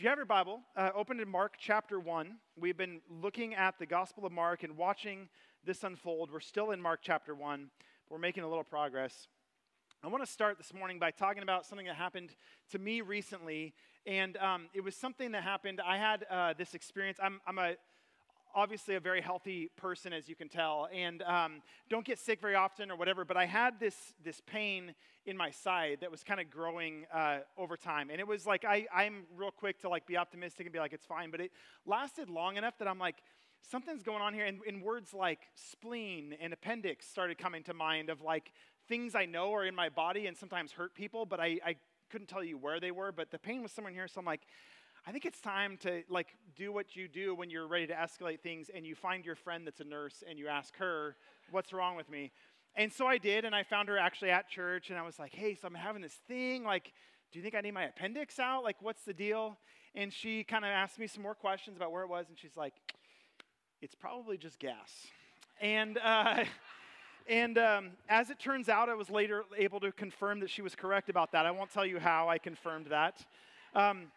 If you have your Bible, uh, open to Mark chapter 1. We've been looking at the Gospel of Mark and watching this unfold. We're still in Mark chapter 1, but we're making a little progress. I want to start this morning by talking about something that happened to me recently. And um, it was something that happened. I had uh, this experience. I'm, I'm a obviously a very healthy person, as you can tell, and um, don't get sick very often or whatever. But I had this this pain in my side that was kind of growing uh, over time, and it was like I I'm real quick to like be optimistic and be like it's fine, but it lasted long enough that I'm like something's going on here, and, and words like spleen and appendix started coming to mind of like things I know are in my body and sometimes hurt people, but I, I couldn't tell you where they were, but the pain was somewhere in here, so I'm like. I think it's time to like do what you do when you're ready to escalate things and you find your friend that's a nurse and you ask her, "What's wrong with me?" And so I did and I found her actually at church and I was like, "Hey, so I'm having this thing like do you think I need my appendix out? Like what's the deal?" And she kind of asked me some more questions about where it was and she's like, "It's probably just gas." And uh And um, as it turns out, I was later able to confirm that she was correct about that. I won't tell you how I confirmed that. Um,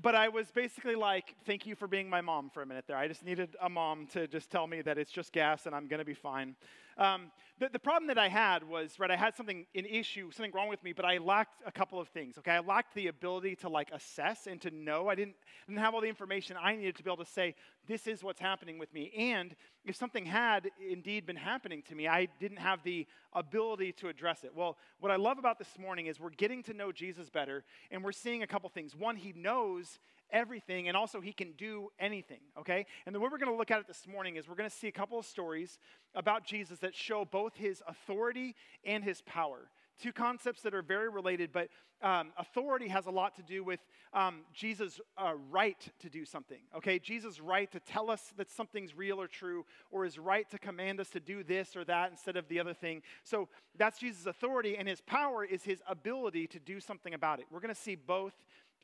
but I was basically like, thank you for being my mom for a minute there. I just needed a mom to just tell me that it's just gas and I'm going to be fine. Um, the, the problem that I had was, right, I had something, an issue, something wrong with me, but I lacked a couple of things, okay? I lacked the ability to like assess and to know. I didn't, didn't have all the information I needed to be able to say, this is what's happening with me. And if something had indeed been happening to me, I didn't have the ability to address it. Well, what I love about this morning is we're getting to know Jesus better, and we're seeing a couple things. One, he knows everything, and also he can do anything, okay? And the way we're going to look at it this morning is we're going to see a couple of stories about Jesus that show both his authority and his power. Two concepts that are very related, but um, authority has a lot to do with um, Jesus' uh, right to do something, okay? Jesus' right to tell us that something's real or true, or his right to command us to do this or that instead of the other thing. So that's Jesus' authority, and his power is his ability to do something about it. We're going to see both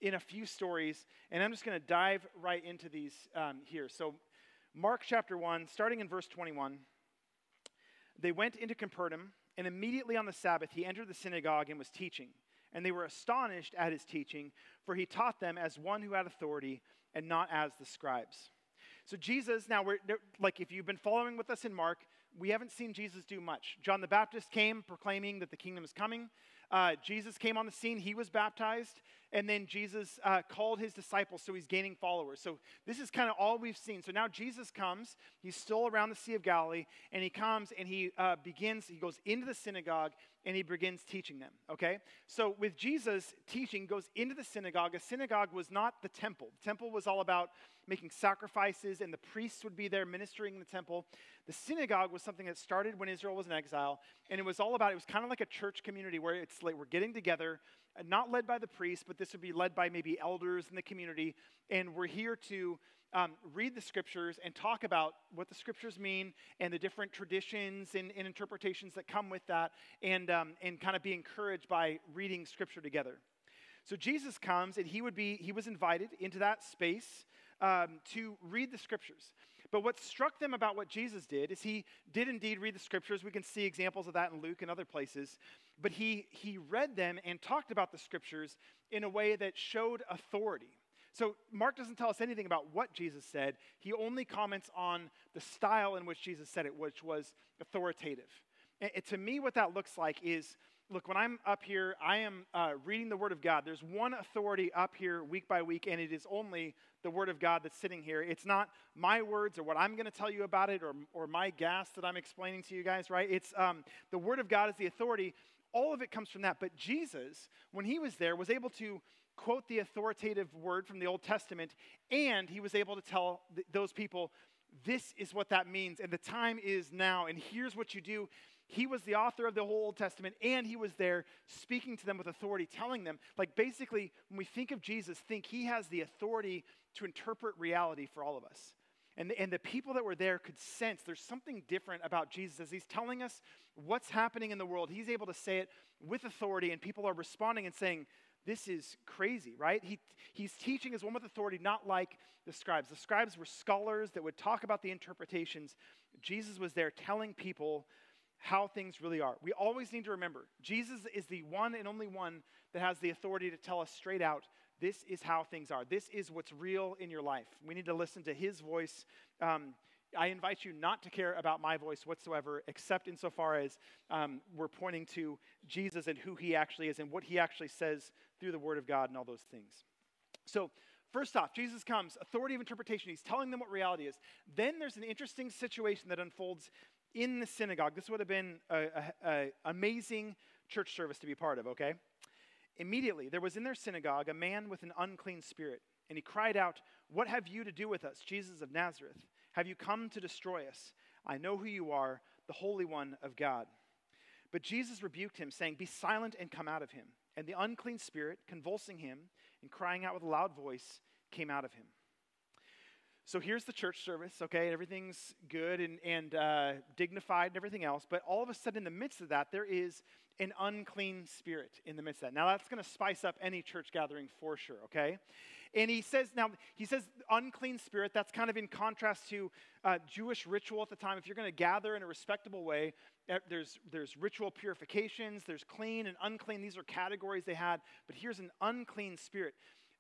in a few stories, and I'm just going to dive right into these um, here. So, Mark chapter 1, starting in verse 21. They went into Capernaum, and immediately on the Sabbath he entered the synagogue and was teaching. And they were astonished at his teaching, for he taught them as one who had authority and not as the scribes. So, Jesus, now, we're, like if you've been following with us in Mark, we haven't seen Jesus do much. John the Baptist came proclaiming that the kingdom is coming. Uh, Jesus came on the scene, he was baptized, and then Jesus uh, called his disciples, so he's gaining followers. So this is kind of all we've seen. So now Jesus comes, he's still around the Sea of Galilee, and he comes and he uh, begins, he goes into the synagogue and he begins teaching them, okay? So with Jesus teaching, goes into the synagogue. A synagogue was not the temple. The temple was all about making sacrifices, and the priests would be there ministering in the temple. The synagogue was something that started when Israel was in exile, and it was all about, it was kind of like a church community where it's like we're getting together, uh, not led by the priest but this would be led by maybe elders in the community, and we're here to um, read the scriptures and talk about what the scriptures mean and the different traditions and, and interpretations that come with that, and, um, and kind of be encouraged by reading scripture together. So Jesus comes and he would be, he was invited into that space um, to read the scriptures. But what struck them about what Jesus did is he did indeed read the scriptures. We can see examples of that in Luke and other places. But he, he read them and talked about the scriptures in a way that showed authority. So Mark doesn't tell us anything about what Jesus said. He only comments on the style in which Jesus said it, which was authoritative. And to me, what that looks like is look, when I'm up here, I am uh, reading the Word of God. There's one authority up here week by week, and it is only the Word of God that's sitting here. It's not my words or what I'm going to tell you about it or, or my gas that I'm explaining to you guys, right? It's um, the Word of God is the authority. All of it comes from that. But Jesus, when he was there, was able to quote the authoritative word from the Old Testament, and he was able to tell th- those people, this is what that means, and the time is now, and here's what you do. He was the author of the whole Old Testament, and he was there speaking to them with authority, telling them, like basically, when we think of Jesus, think he has the authority to interpret reality for all of us. And the, and the people that were there could sense there's something different about Jesus as he's telling us what's happening in the world. He's able to say it with authority, and people are responding and saying, this is crazy, right? He, he's teaching as one with authority, not like the scribes. The scribes were scholars that would talk about the interpretations. Jesus was there telling people how things really are. We always need to remember Jesus is the one and only one that has the authority to tell us straight out this is how things are. This is what's real in your life. We need to listen to his voice. Um, I invite you not to care about my voice whatsoever, except insofar as um, we're pointing to Jesus and who he actually is and what he actually says through the Word of God and all those things. So, first off, Jesus comes, authority of interpretation. He's telling them what reality is. Then there's an interesting situation that unfolds in the synagogue. This would have been an amazing church service to be part of, okay? Immediately, there was in their synagogue a man with an unclean spirit, and he cried out, What have you to do with us, Jesus of Nazareth? Have you come to destroy us? I know who you are, the Holy One of God. But Jesus rebuked him, saying, Be silent and come out of him. And the unclean spirit, convulsing him and crying out with a loud voice, came out of him. So here's the church service, okay? Everything's good and, and uh, dignified and everything else. But all of a sudden, in the midst of that, there is an unclean spirit in the midst of that. Now, that's going to spice up any church gathering for sure, okay? And he says, now, he says unclean spirit, that's kind of in contrast to uh, Jewish ritual at the time. If you're going to gather in a respectable way, eh, there's, there's ritual purifications, there's clean and unclean. These are categories they had. But here's an unclean spirit.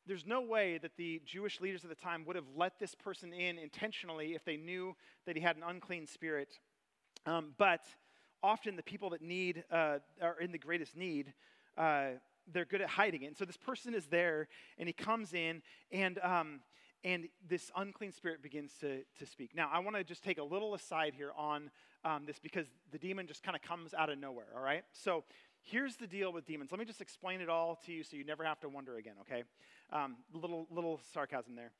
There's no way that the Jewish leaders of the time would have let this person in intentionally if they knew that he had an unclean spirit. Um, but often the people that need uh, are in the greatest need uh, they're good at hiding it. And so this person is there and he comes in and um, and this unclean spirit begins to, to speak. Now i want to just take a little aside here on um, this because the demon just kind of comes out of nowhere all right? So here's the deal with demons. Let me just explain it all to you so you never have to wonder again okay? Um, little little sarcasm there.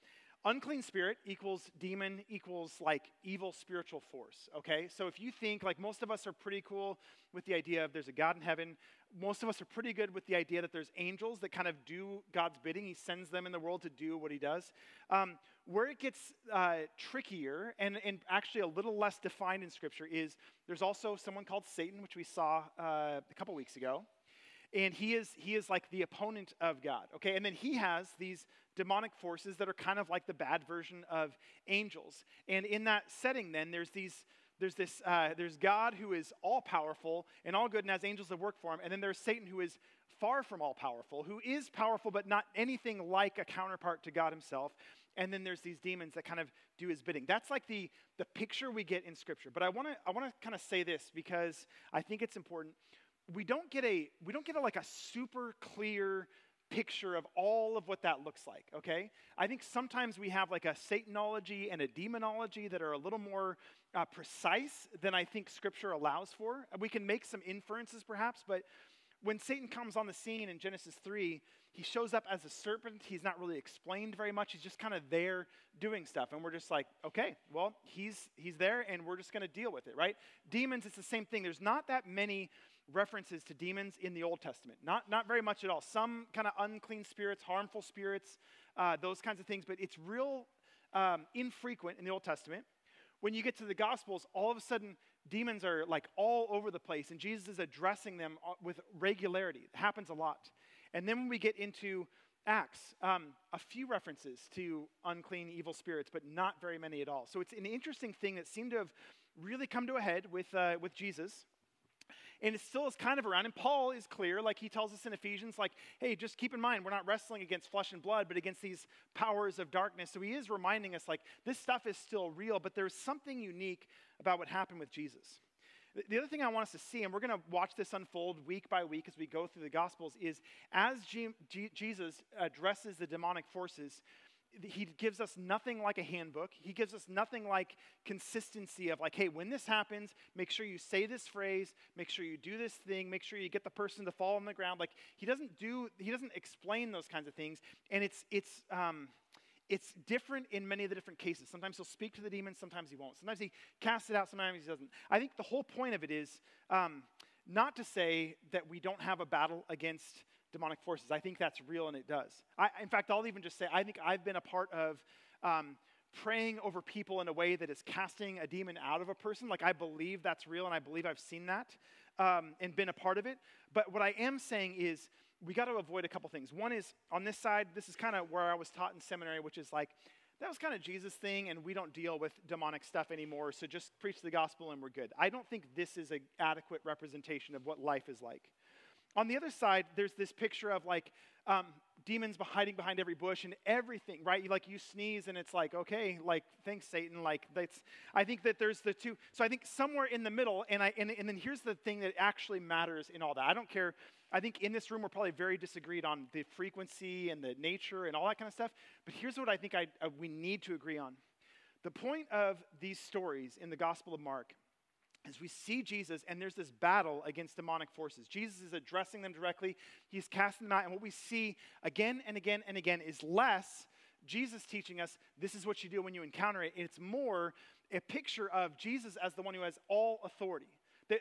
Unclean spirit equals demon equals like evil spiritual force okay? So if you think like most of us are pretty cool with the idea of there's a god in heaven most of us are pretty good with the idea that there's angels that kind of do god's bidding he sends them in the world to do what he does um, where it gets uh, trickier and, and actually a little less defined in scripture is there's also someone called satan which we saw uh, a couple weeks ago and he is he is like the opponent of god okay and then he has these demonic forces that are kind of like the bad version of angels. And in that setting, then, there's these. There's this. Uh, there's God who is all powerful and all good and has angels that work for him, and then there's Satan who is far from all powerful, who is powerful but not anything like a counterpart to God Himself. And then there's these demons that kind of do His bidding. That's like the the picture we get in Scripture. But I want to I want to kind of say this because I think it's important. We don't get a we don't get a like a super clear picture of all of what that looks like, okay? I think sometimes we have like a Satanology and a demonology that are a little more uh, precise than I think Scripture allows for. We can make some inferences perhaps, but when Satan comes on the scene in Genesis 3, he shows up as a serpent. He's not really explained very much. He's just kind of there doing stuff. And we're just like, okay, well, he's, he's there and we're just going to deal with it, right? Demons, it's the same thing. There's not that many references to demons in the Old Testament. Not, not very much at all. Some kind of unclean spirits, harmful spirits, uh, those kinds of things, but it's real um, infrequent in the Old Testament. When you get to the Gospels, all of a sudden, demons are like all over the place, and Jesus is addressing them uh, with regularity. It happens a lot. And then when we get into Acts, um, a few references to unclean, evil spirits, but not very many at all. So it's an interesting thing that seemed to have really come to a head with, uh, with Jesus and it still is kind of around. And Paul is clear, like he tells us in Ephesians, like, hey, just keep in mind, we're not wrestling against flesh and blood, but against these powers of darkness. So he is reminding us, like, this stuff is still real, but there's something unique about what happened with Jesus. The other thing I want us to see, and we're going to watch this unfold week by week as we go through the Gospels, is as G- G- Jesus addresses the demonic forces, he gives us nothing like a handbook. He gives us nothing like consistency of like, hey, when this happens, make sure you say this phrase, make sure you do this thing, make sure you get the person to fall on the ground. Like he doesn't do, he doesn't explain those kinds of things, and it's it's um, it's different in many of the different cases. Sometimes he'll speak to the demon, sometimes he won't. Sometimes he casts it out, sometimes he doesn't. I think the whole point of it is um, not to say that we don't have a battle against demonic forces. I think that's real and it does. I, in fact, I'll even just say I think I've been a part of um, praying over people in a way that is casting a demon out of a person. Like I believe that's real and I believe I've seen that um, and been a part of it. But what I am saying is we got to avoid a couple things. One is on this side, this is kind of where I was taught in seminary, which is like, that was kind of Jesus' thing, and we don't deal with demonic stuff anymore, so just preach the gospel and we're good. I don't think this is an adequate representation of what life is like. On the other side, there's this picture of like um, demons hiding behind every bush and everything, right? You, like you sneeze and it's like, okay, like thanks Satan. Like that's. I think that there's the two. So I think somewhere in the middle, and I and, and then here's the thing that actually matters in all that. I don't care. I think in this room we're probably very disagreed on the frequency and the nature and all that kind of stuff. But here's what I think I, uh, we need to agree on. The point of these stories in the Gospel of Mark as we see Jesus, and there's this battle against demonic forces. Jesus is addressing them directly, he's casting them out. And what we see again and again and again is less Jesus teaching us this is what you do when you encounter it. It's more a picture of Jesus as the one who has all authority.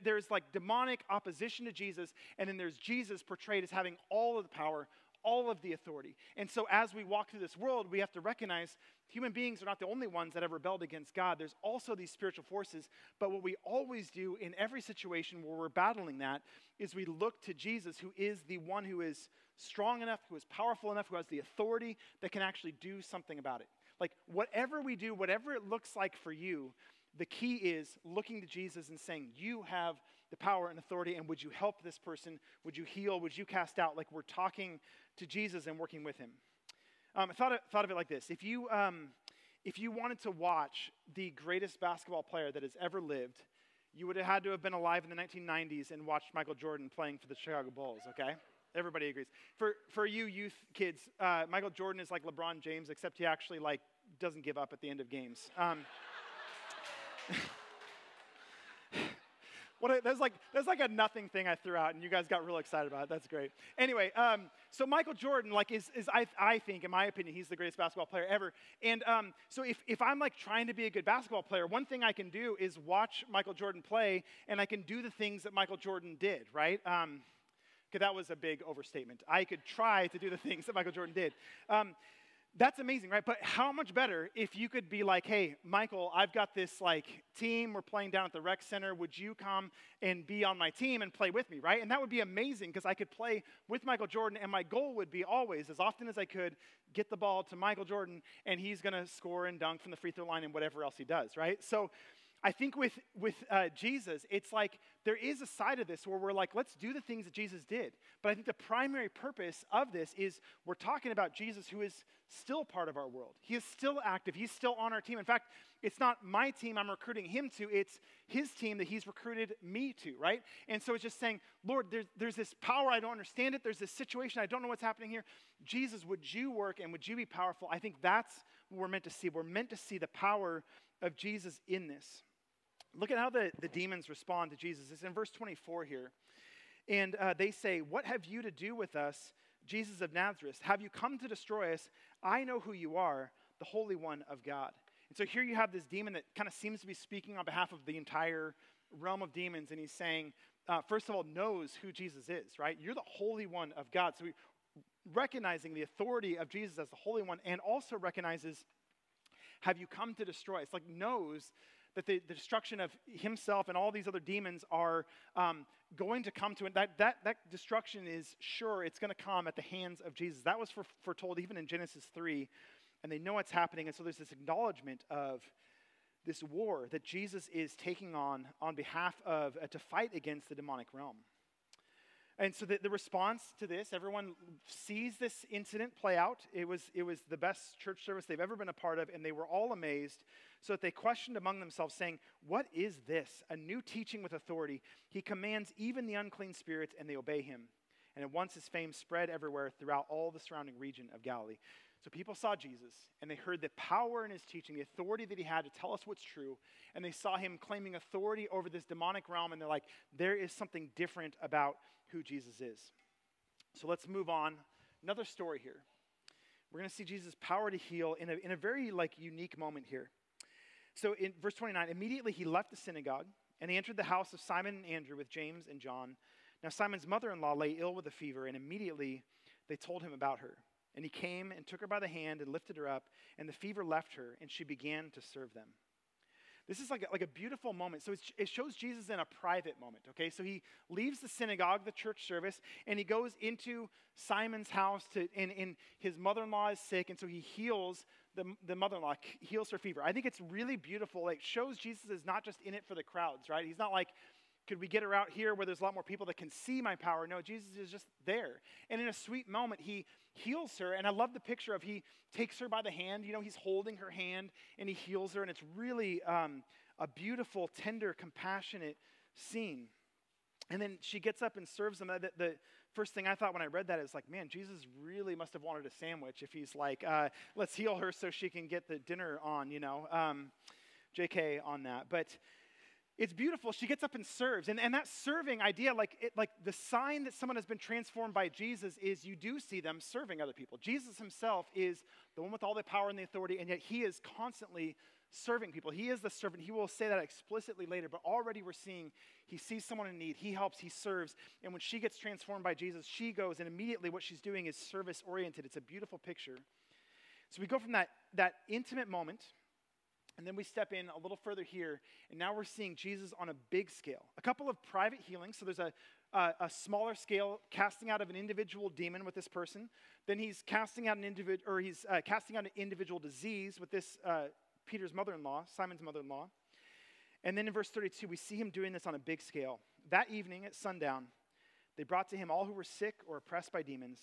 There's like demonic opposition to Jesus, and then there's Jesus portrayed as having all of the power, all of the authority. And so, as we walk through this world, we have to recognize human beings are not the only ones that have rebelled against God. There's also these spiritual forces. But what we always do in every situation where we're battling that is we look to Jesus, who is the one who is strong enough, who is powerful enough, who has the authority that can actually do something about it. Like, whatever we do, whatever it looks like for you, the key is looking to Jesus and saying, You have the power and authority, and would you help this person? Would you heal? Would you cast out? Like we're talking to Jesus and working with him. Um, I thought of, thought of it like this if you, um, if you wanted to watch the greatest basketball player that has ever lived, you would have had to have been alive in the 1990s and watched Michael Jordan playing for the Chicago Bulls, okay? Everybody agrees. For, for you youth kids, uh, Michael Jordan is like LeBron James, except he actually like doesn't give up at the end of games. Um, what a, there's like there's like a nothing thing I threw out, and you guys got real excited about it. That's great. Anyway, um, so Michael Jordan, like, is, is I, I think, in my opinion, he's the greatest basketball player ever. And um, so if, if I'm like trying to be a good basketball player, one thing I can do is watch Michael Jordan play, and I can do the things that Michael Jordan did, right? Um, okay, that was a big overstatement. I could try to do the things that Michael Jordan did. That's amazing, right? But how much better if you could be like, hey, Michael, I've got this like team. We're playing down at the rec center. Would you come and be on my team and play with me, right? And that would be amazing because I could play with Michael Jordan. And my goal would be always, as often as I could, get the ball to Michael Jordan and he's going to score and dunk from the free throw line and whatever else he does, right? So I think with, with uh, Jesus, it's like there is a side of this where we're like, let's do the things that Jesus did. But I think the primary purpose of this is we're talking about Jesus who is still part of our world. He is still active, he's still on our team. In fact, it's not my team I'm recruiting him to, it's his team that he's recruited me to, right? And so it's just saying, Lord, there's, there's this power, I don't understand it. There's this situation, I don't know what's happening here. Jesus, would you work and would you be powerful? I think that's what we're meant to see. We're meant to see the power of Jesus in this. Look at how the, the demons respond to Jesus. It's in verse 24 here. And uh, they say, What have you to do with us, Jesus of Nazareth? Have you come to destroy us? I know who you are, the Holy One of God. And so here you have this demon that kind of seems to be speaking on behalf of the entire realm of demons. And he's saying, uh, first of all, knows who Jesus is, right? You're the Holy One of God. So recognizing the authority of Jesus as the Holy One and also recognizes, have you come to destroy? It's like knows that the, the destruction of himself and all these other demons are um, going to come to it. That, that, that destruction is sure it's going to come at the hands of Jesus. That was for, foretold even in Genesis 3, and they know what's happening. And so there's this acknowledgement of this war that Jesus is taking on on behalf of, uh, to fight against the demonic realm. And so the, the response to this, everyone sees this incident play out. It was, it was the best church service they've ever been a part of, and they were all amazed, so that they questioned among themselves, saying, What is this? A new teaching with authority. He commands even the unclean spirits, and they obey him. And at once his fame spread everywhere throughout all the surrounding region of Galilee. So people saw Jesus and they heard the power in his teaching, the authority that he had to tell us what's true, and they saw him claiming authority over this demonic realm, and they're like, there is something different about who Jesus is. So let's move on. Another story here. We're going to see Jesus' power to heal in a, in a very like unique moment here. So in verse 29, immediately he left the synagogue and he entered the house of Simon and Andrew with James and John. Now Simon's mother-in-law lay ill with a fever, and immediately they told him about her. And he came and took her by the hand and lifted her up, and the fever left her, and she began to serve them. This is like a, like a beautiful moment. So it shows Jesus in a private moment, okay? So he leaves the synagogue, the church service, and he goes into Simon's house, to, and, and his mother in law is sick, and so he heals the, the mother in law, heals her fever. I think it's really beautiful. It shows Jesus is not just in it for the crowds, right? He's not like, could we get her out here where there's a lot more people that can see my power? No, Jesus is just there. And in a sweet moment, he heals her. And I love the picture of he takes her by the hand. You know, he's holding her hand and he heals her. And it's really um, a beautiful, tender, compassionate scene. And then she gets up and serves them. The, the, first thing I thought when I read that is like, man, Jesus really must have wanted a sandwich if he's like, uh, let's heal her so she can get the dinner on, you know. Um, JK on that. But it's beautiful. She gets up and serves. And, and that serving idea, like, it, like the sign that someone has been transformed by Jesus is you do see them serving other people. Jesus himself is the one with all the power and the authority, and yet he is constantly serving people. He is the servant. He will say that explicitly later, but already we're seeing he sees someone in need, he helps, he serves. And when she gets transformed by Jesus, she goes, and immediately what she's doing is service oriented. It's a beautiful picture. So we go from that, that intimate moment and then we step in a little further here, and now we're seeing Jesus on a big scale. A couple of private healings. So there's a, a, a smaller scale casting out of an individual demon with this person. Then he's casting out an individual, or he's uh, casting out an individual disease with this uh, Peter's mother-in-law, Simon's mother-in-law. And then in verse 32, we see him doing this on a big scale. That evening at sundown, they brought to him all who were sick or oppressed by demons,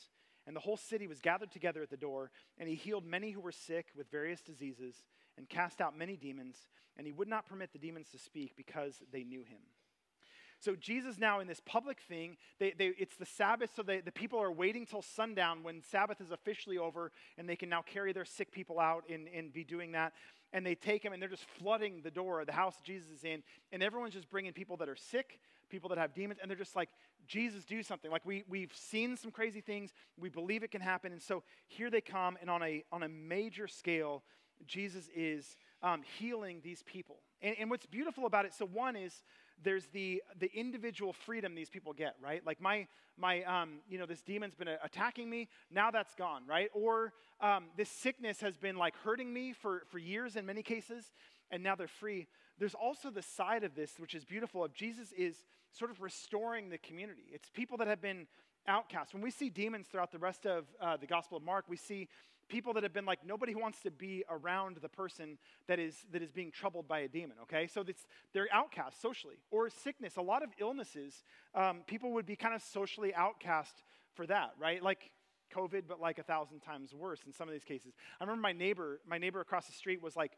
and the whole city was gathered together at the door, and he healed many who were sick with various diseases and cast out many demons, and he would not permit the demons to speak because they knew him. So Jesus now in this public thing, they, they, it's the Sabbath, so they, the people are waiting till sundown when Sabbath is officially over, and they can now carry their sick people out and, and be doing that. And they take him and they're just flooding the door of the house Jesus is in, and everyone's just bringing people that are sick, people that have demons, and they're just like, Jesus, do something. Like we, we've seen some crazy things, we believe it can happen, and so here they come, and on a, on a major scale, Jesus is um, healing these people. And, and what's beautiful about it, so one is there's the, the individual freedom these people get, right? Like my, my um, you know, this demon's been attacking me, now that's gone, right? Or um, this sickness has been like hurting me for, for years in many cases, and now they're free. There's also the side of this, which is beautiful, of Jesus is sort of restoring the community. It's people that have been outcast. When we see demons throughout the rest of uh, the Gospel of Mark, we see people that have been like nobody wants to be around the person that is that is being troubled by a demon okay? So this, they're outcast socially or sickness a lot of illnesses um, people would be kind of socially outcast for that right? Like covid but like a thousand times worse in some of these cases. I remember my neighbor my neighbor across the street was like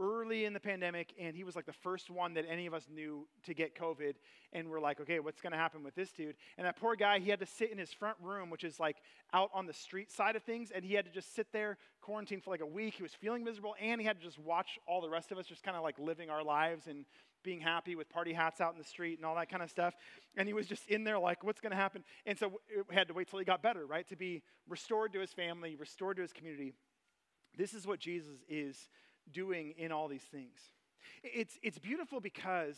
early in the pandemic, and he was like the first one that any of us knew to get COVID. And we're like, okay, what's going to happen with this dude? And that poor guy, he had to sit in his front room, which is like out on the street side of things, and he had to just sit there, quarantined for like a week. He was feeling miserable, and he had to just watch all the rest of us just kind of like living our lives and being happy with party hats out in the street and all that kind of stuff. And he was just in there like, what's going to happen? And so we had to wait till he got better, right? To be restored to his family, restored to his community. This is what Jesus is doing in all these things. It's, it's beautiful because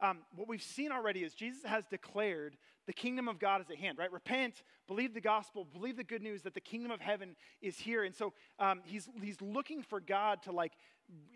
um, what we've seen already is Jesus has declared the kingdom of God is at hand, right? Repent, believe the gospel, believe the good news that the kingdom of heaven is here. And so um, he's, he's looking for God to like,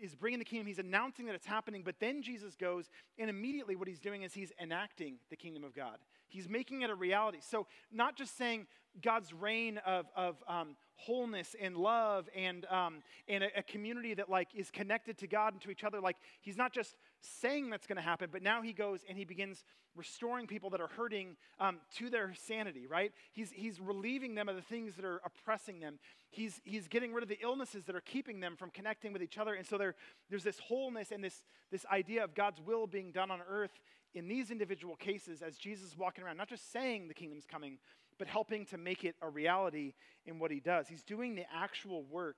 is bringing the kingdom. He's announcing that it's happening, but then Jesus goes, and immediately what he's doing is he's enacting the kingdom of God. He's making it a reality. So, not just saying God's reign of, of um, wholeness and love and, um, and a, a, community that like is connected to God and to each other. Like he's not just saying that's going to happen, but now he goes and he begins restoring people that are hurting um, to their sanity, right? He's, he's relieving them of the things that are oppressing them. He's, he's getting rid of the illnesses that are keeping them from connecting with each other. And so there, there's this wholeness and this, this idea of God's will being done on earth in these individual cases as Jesus is walking around, not just saying the kingdom's coming, but helping to make it a reality in what he does. He's doing the actual work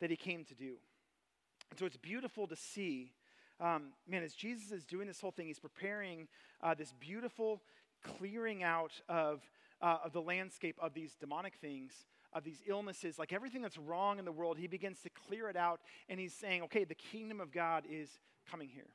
that he came to do. And so it's beautiful to see, um, man, as Jesus is doing this whole thing, he's preparing uh, this beautiful clearing out of, uh, of the landscape of these demonic things, of these illnesses, like everything that's wrong in the world. He begins to clear it out, and he's saying, okay, the kingdom of God is coming here.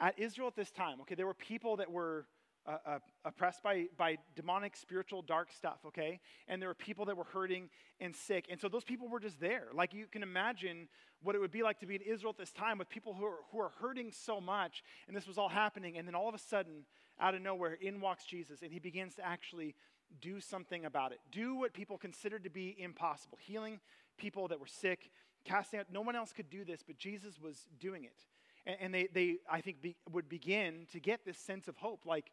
At Israel at this time, okay, there were people that were uh, uh, oppressed by, by demonic, spiritual, dark stuff, okay? And there were people that were hurting and sick. And so those people were just there. Like you can imagine what it would be like to be in Israel at this time with people who are, who are hurting so much, and this was all happening. And then all of a sudden, out of nowhere, in walks Jesus, and he begins to actually do something about it. Do what people considered to be impossible healing people that were sick, casting out. No one else could do this, but Jesus was doing it. And, they, they, I think, be, would begin to get this sense of hope like,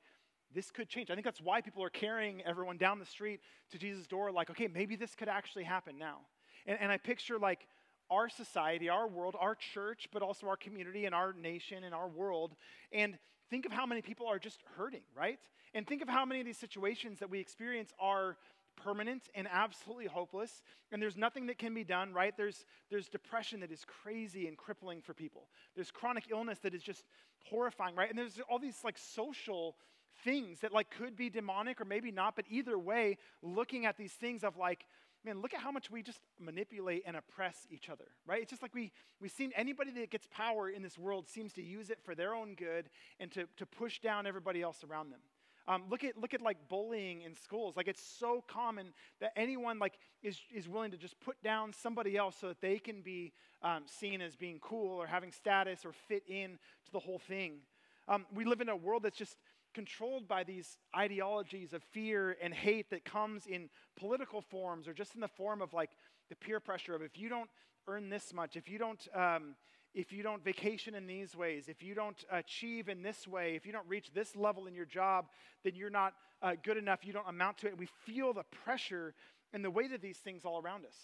this could change. I think that's why people are carrying everyone down the street to Jesus' door, like, okay, maybe this could actually happen now. And, and I picture like our society, our world, our church, but also our community and our nation and our world. And think of how many people are just hurting, right? And think of how many of these situations that we experience are permanent and absolutely hopeless and there's nothing that can be done right there's there's depression that is crazy and crippling for people there's chronic illness that is just horrifying right and there's all these like social things that like could be demonic or maybe not but either way looking at these things of like man look at how much we just manipulate and oppress each other right it's just like we we seem anybody that gets power in this world seems to use it for their own good and to, to push down everybody else around them um, look at look at like bullying in schools. Like it's so common that anyone like is is willing to just put down somebody else so that they can be um, seen as being cool or having status or fit in to the whole thing. Um, we live in a world that's just controlled by these ideologies of fear and hate that comes in political forms or just in the form of like the peer pressure of if you don't earn this much, if you don't um, if you don't vacation in these ways, if you don't achieve in this way, if you don't reach this level in your job, then you're not uh, good enough, you don't amount to it. We feel the pressure and the weight of these things all around us.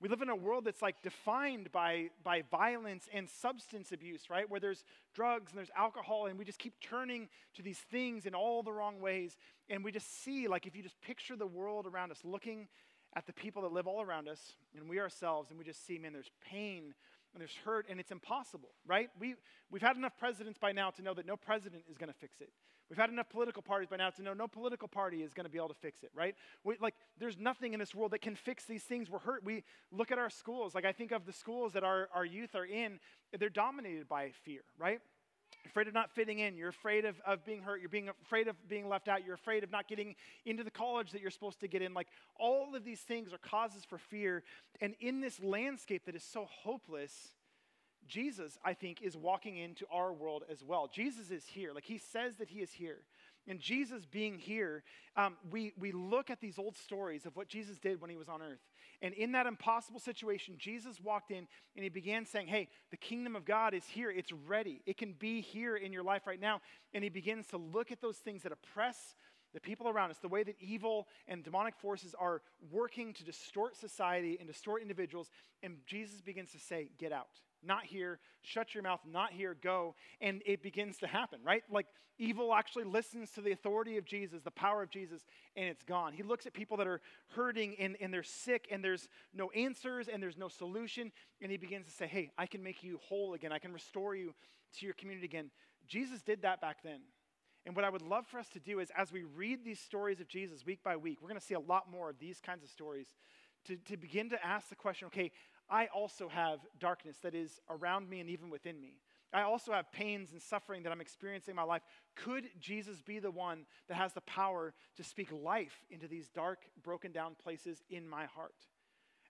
We live in a world that's like defined by, by violence and substance abuse, right? Where there's drugs and there's alcohol, and we just keep turning to these things in all the wrong ways. And we just see, like, if you just picture the world around us, looking at the people that live all around us and we ourselves, and we just see, man, there's pain and there's hurt and it's impossible, right? We, we've had enough presidents by now to know that no president is going to fix it. We've had enough political parties by now to know no political party is going to be able to fix it, right? We, like, there's nothing in this world that can fix these things. We're hurt. We look at our schools. Like, I think of the schools that our, our youth are in, they're dominated by fear, right? Afraid of not fitting in. You're afraid of, of being hurt. You're being afraid of being left out. You're afraid of not getting into the college that you're supposed to get in. Like all of these things are causes for fear. And in this landscape that is so hopeless, Jesus, I think, is walking into our world as well. Jesus is here. Like he says that he is here. And Jesus being here, um, we, we look at these old stories of what Jesus did when he was on earth. And in that impossible situation, Jesus walked in and he began saying, Hey, the kingdom of God is here. It's ready. It can be here in your life right now. And he begins to look at those things that oppress the people around us, the way that evil and demonic forces are working to distort society and distort individuals. And Jesus begins to say, Get out not here, shut your mouth, not here, go. And it begins to happen, right? Like evil actually listens to the authority of Jesus, the power of Jesus, and it's gone. He looks at people that are hurting and, and they're sick and there's no answers and there's no solution. And he begins to say, Hey, I can make you whole again. I can restore you to your community again. Jesus did that back then. And what I would love for us to do is, as we read these stories of Jesus week by week, we're going to see a lot more of these kinds of stories, to, to begin to ask the question okay, I also have darkness that is around me and even within me. I also have pains and suffering that I'm experiencing in my life. Could Jesus be the one that has the power to speak life into these dark, broken down places in my heart?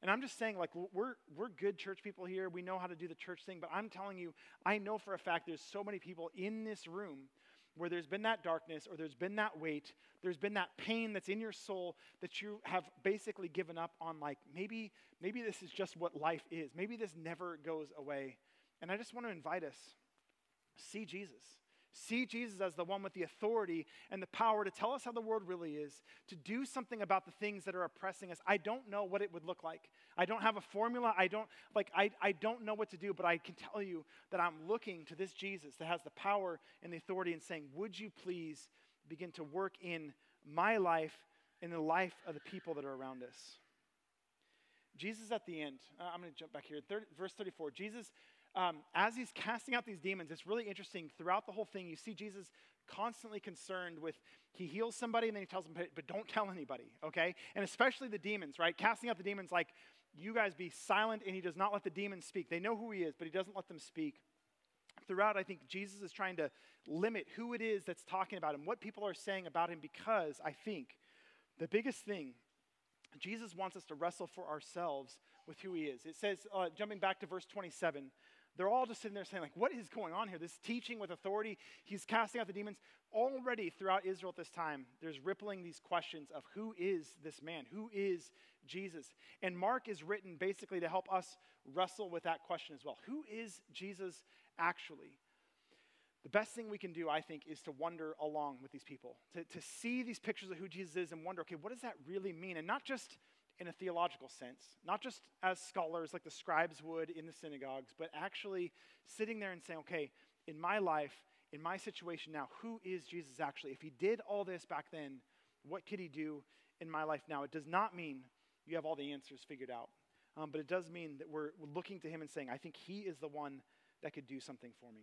And I'm just saying, like, we're, we're good church people here. We know how to do the church thing, but I'm telling you, I know for a fact there's so many people in this room where there's been that darkness or there's been that weight, there's been that pain that's in your soul that you have basically given up on like maybe maybe this is just what life is. Maybe this never goes away. And I just want to invite us see Jesus. See Jesus as the one with the authority and the power to tell us how the world really is, to do something about the things that are oppressing us. I don't know what it would look like. I don't have a formula. I don't like I, I don't know what to do, but I can tell you that I'm looking to this Jesus that has the power and the authority and saying, Would you please begin to work in my life in the life of the people that are around us? Jesus at the end, uh, I'm going to jump back here. 30, verse 34. Jesus um, as he's casting out these demons, it's really interesting. Throughout the whole thing, you see Jesus constantly concerned with he heals somebody and then he tells them, but, don't tell anybody, okay? And especially the demons, right? Casting out the demons, like, you guys be silent, and he does not let the demons speak. They know who he is, but he doesn't let them speak. Throughout, I think Jesus is trying to limit who it is that's talking about him, what people are saying about him, because I think the biggest thing Jesus wants us to wrestle for ourselves with who he is. It says, uh, jumping back to verse 27, they're all just sitting there saying, like, what is going on here? This teaching with authority, he's casting out the demons. Already throughout Israel at this time, there's rippling these questions of who is this man? Who is Jesus? And Mark is written basically to help us wrestle with that question as well. Who is Jesus actually, the best thing we can do, I think, is to wonder along with these people, to, to see these pictures of who Jesus is and wonder, okay, what does that really mean? And not just in a theological sense, not just as scholars like the scribes would in the synagogues, but actually sitting there and saying, okay, in my life, in my situation now, who is Jesus actually? If he did all this back then, what could he do in my life now? It does not mean you have all the answers figured out, um, but it does mean that we're looking to him and saying, I think he is the one that could do something for me.